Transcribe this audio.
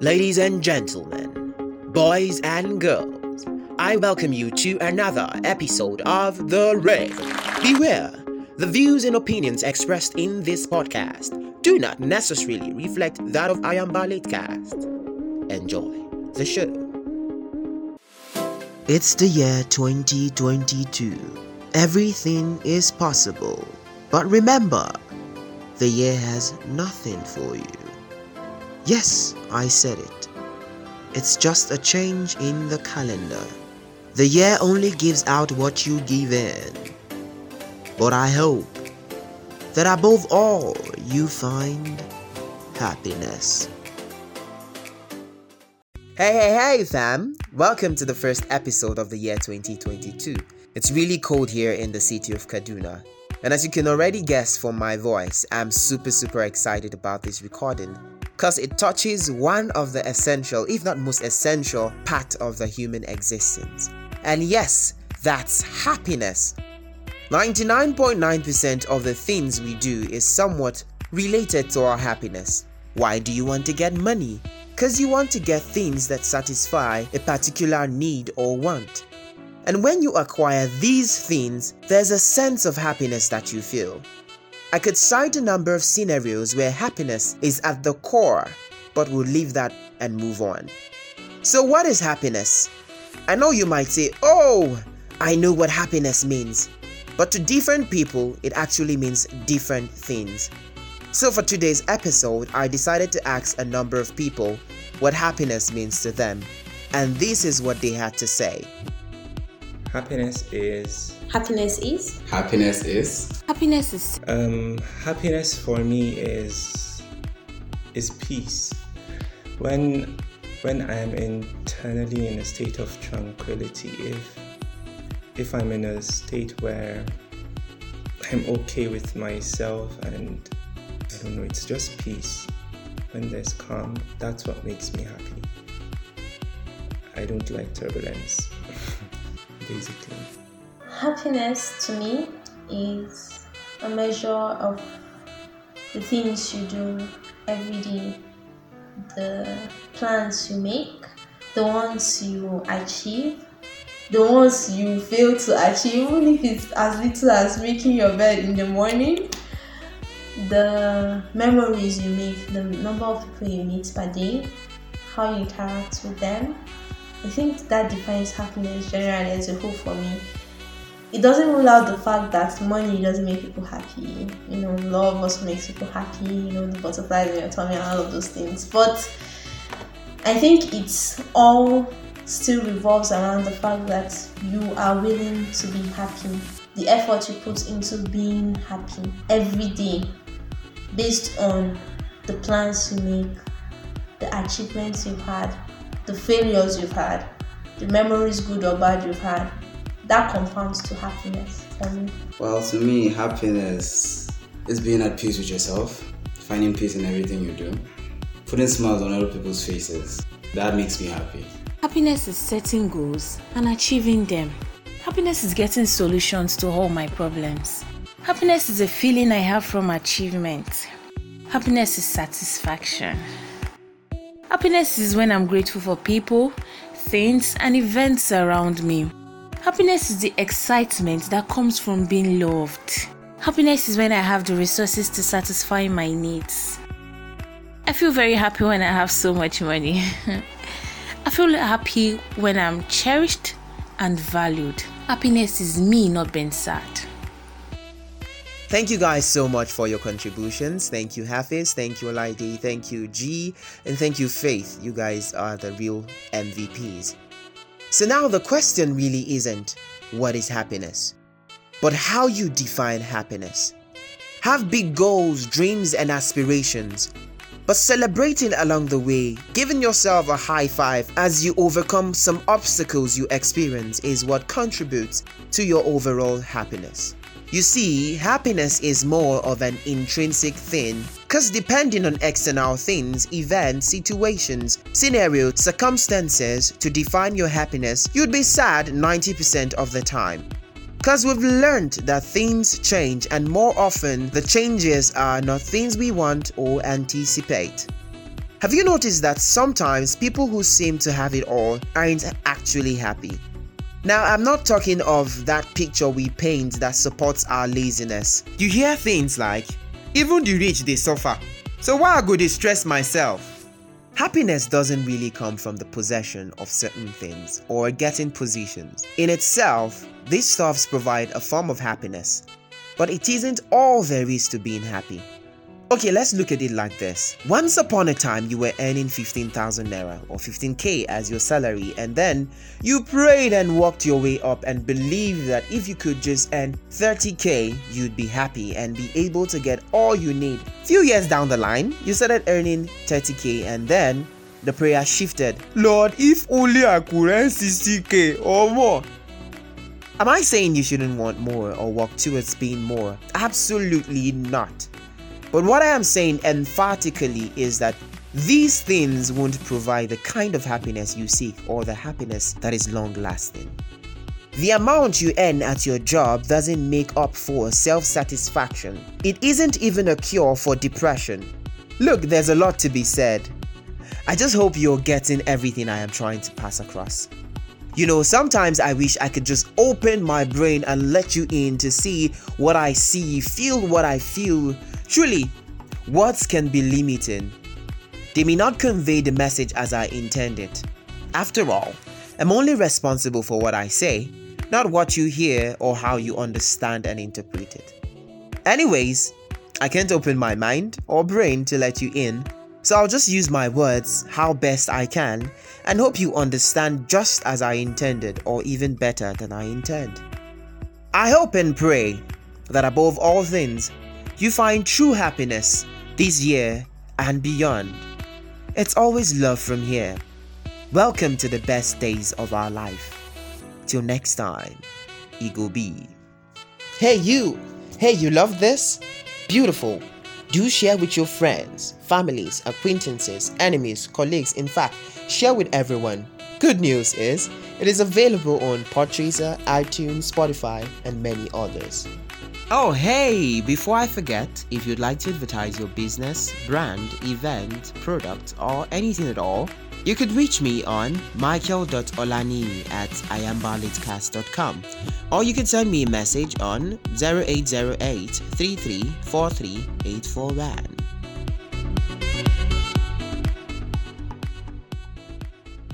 Ladies and gentlemen, boys and girls, I welcome you to another episode of The Ring. Beware, the views and opinions expressed in this podcast do not necessarily reflect that of Ayamba Latecast. Enjoy the show. It's the year 2022. Everything is possible. But remember, the year has nothing for you. Yes, I said it. It's just a change in the calendar. The year only gives out what you give in. But I hope that above all you find happiness. Hey, hey, hey, fam! Welcome to the first episode of the year 2022. It's really cold here in the city of Kaduna. And as you can already guess from my voice, I'm super, super excited about this recording because it touches one of the essential, if not most essential, part of the human existence. And yes, that's happiness. 99.9% of the things we do is somewhat related to our happiness. Why do you want to get money? Because you want to get things that satisfy a particular need or want. And when you acquire these things, there's a sense of happiness that you feel. I could cite a number of scenarios where happiness is at the core, but we'll leave that and move on. So, what is happiness? I know you might say, Oh, I know what happiness means. But to different people, it actually means different things. So, for today's episode, I decided to ask a number of people what happiness means to them. And this is what they had to say. Happiness is Happiness is? Happiness is? Happiness is um happiness for me is is peace. When when I am internally in a state of tranquility, if if I'm in a state where I'm okay with myself and I don't know, it's just peace. When there's calm, that's what makes me happy. I don't like turbulence, basically. Happiness to me is a measure of the things you do every day, the plans you make, the ones you achieve, the ones you fail to achieve, even if it's as little as making your bed in the morning, the memories you make, the number of people you meet per day, how you interact with them. I think that defines happiness generally as a whole for me. It doesn't rule out the fact that money doesn't make people happy. You know, love also makes people happy. You know, the butterflies in your tummy and all of those things. But I think it's all still revolves around the fact that you are willing to be happy. The effort you put into being happy every day, based on the plans you make, the achievements you've had, the failures you've had, the memories, good or bad, you've had, that confounds to happiness for me. Well, to me, happiness is being at peace with yourself, finding peace in everything you do, putting smiles on other people's faces. That makes me happy. happiness is setting goals and achieving them. Happiness is getting solutions to all my problems. Happiness is a feeling I have from achievement. Happiness is satisfaction. Happiness is when I'm grateful for people, things, and events around me. Happiness is the excitement that comes from being loved. Happiness is when I have the resources to satisfy my needs. I feel very happy when I have so much money. I feel happy when I'm cherished and valued. Happiness is me not being sad. Thank you guys so much for your contributions. Thank you, Hafiz. Thank you, Olaide. Thank you, G. And thank you, Faith. You guys are the real MVPs. So now the question really isn't what is happiness, but how you define happiness. Have big goals, dreams, and aspirations, but celebrating along the way, giving yourself a high five as you overcome some obstacles you experience is what contributes to your overall happiness. You see, happiness is more of an intrinsic thing because depending on external things, events, situations, scenarios, circumstances to define your happiness, you'd be sad 90% of the time. Because we've learned that things change, and more often, the changes are not things we want or anticipate. Have you noticed that sometimes people who seem to have it all aren't actually happy? Now, I'm not talking of that picture we paint that supports our laziness. You hear things like, even the rich they suffer, so why I go they stress myself? Happiness doesn't really come from the possession of certain things or getting positions. In itself, these stuffs provide a form of happiness, but it isn't all there is to being happy. Okay, let's look at it like this. Once upon a time, you were earning 15,000 naira or 15k as your salary, and then you prayed and walked your way up and believed that if you could just earn 30k, you'd be happy and be able to get all you need. Few years down the line, you started earning 30k, and then the prayer shifted. Lord, if only I could earn 60k or more. Am I saying you shouldn't want more or work towards being more? Absolutely not. But what I am saying emphatically is that these things won't provide the kind of happiness you seek or the happiness that is long lasting. The amount you earn at your job doesn't make up for self satisfaction. It isn't even a cure for depression. Look, there's a lot to be said. I just hope you're getting everything I am trying to pass across. You know, sometimes I wish I could just open my brain and let you in to see what I see, feel what I feel, Truly, words can be limiting. They may not convey the message as I intended. After all, I'm only responsible for what I say, not what you hear or how you understand and interpret it. Anyways, I can't open my mind or brain to let you in, so I'll just use my words how best I can and hope you understand just as I intended or even better than I intend. I hope and pray that above all things, you find true happiness this year and beyond. It's always love from here. Welcome to the best days of our life. Till next time, Ego B. Hey, you! Hey, you love this? Beautiful. Do share with your friends, families, acquaintances, enemies, colleagues. In fact, share with everyone. Good news is, it is available on Podchaser, iTunes, Spotify, and many others. Oh, hey! Before I forget, if you'd like to advertise your business, brand, event, product, or anything at all, you could reach me on michael.olani at iambalitcast.com or you can send me a message on 0808 3343 841.